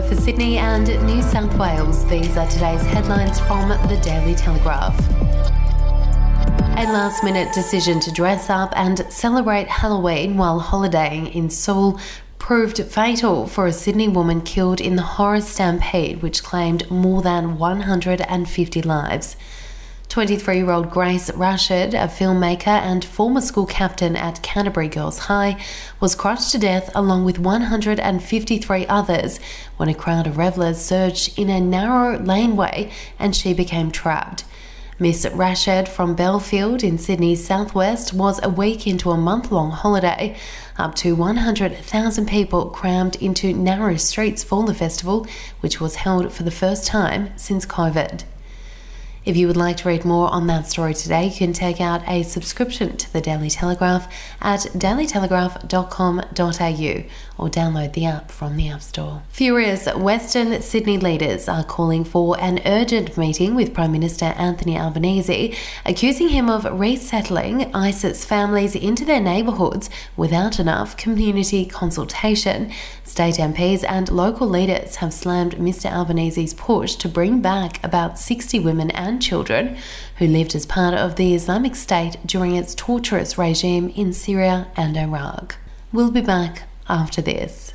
for Sydney and New South Wales. These are today's headlines from the Daily Telegraph. A last minute decision to dress up and celebrate Halloween while holidaying in Seoul proved fatal for a Sydney woman killed in the horror stampede, which claimed more than 150 lives. 23 year old Grace Rashid, a filmmaker and former school captain at Canterbury Girls High, was crushed to death along with 153 others when a crowd of revellers surged in a narrow laneway and she became trapped. Miss Rashid from Belfield in Sydney's southwest was a week into a month long holiday. Up to 100,000 people crammed into narrow streets for the festival, which was held for the first time since COVID. If you would like to read more on that story today, you can take out a subscription to the Daily Telegraph at dailytelegraph.com.au or download the app from the App Store. Furious Western Sydney leaders are calling for an urgent meeting with Prime Minister Anthony Albanese, accusing him of resettling ISIS families into their neighbourhoods without enough community consultation. State MPs and local leaders have slammed Mr Albanese's push to bring back about 60 women and children who lived as part of the Islamic State during its torturous regime in Syria and Iraq. We'll be back after this.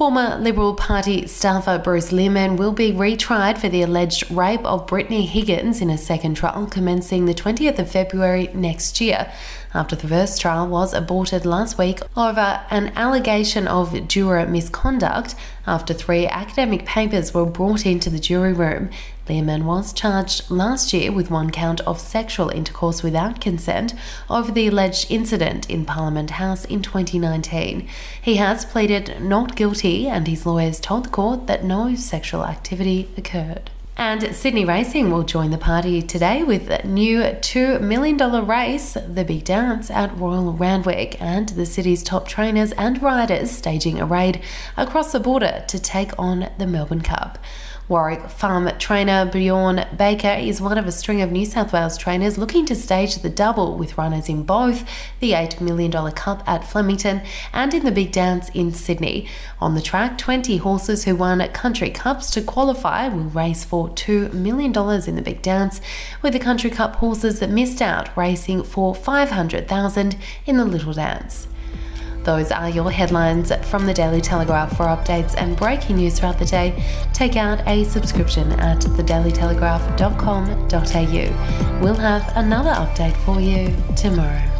Former Liberal Party staffer Bruce Lehrmann will be retried for the alleged rape of Brittany Higgins in a second trial commencing the 20th of February next year, after the first trial was aborted last week over an allegation of juror misconduct after three academic papers were brought into the jury room. Lehrmann was charged last year with one count of sexual intercourse without consent over the alleged incident in Parliament House in 2019. He has pleaded not guilty, and his lawyers told the court that no sexual activity occurred. And Sydney Racing will join the party today with a new $2 million race, the Big Dance, at Royal Randwick, and the city's top trainers and riders staging a raid across the border to take on the Melbourne Cup. Warwick Farm trainer Bjorn Baker is one of a string of New South Wales trainers looking to stage the double with runners in both the $8 million Cup at Flemington and in the Big Dance in Sydney. On the track, 20 horses who won Country Cups to qualify will race for $2 million in the Big Dance, with the Country Cup horses that missed out racing for 500,000 in the Little Dance. Those are your headlines from the Daily Telegraph. For updates and breaking news throughout the day, take out a subscription at thedailytelegraph.com.au. We'll have another update for you tomorrow.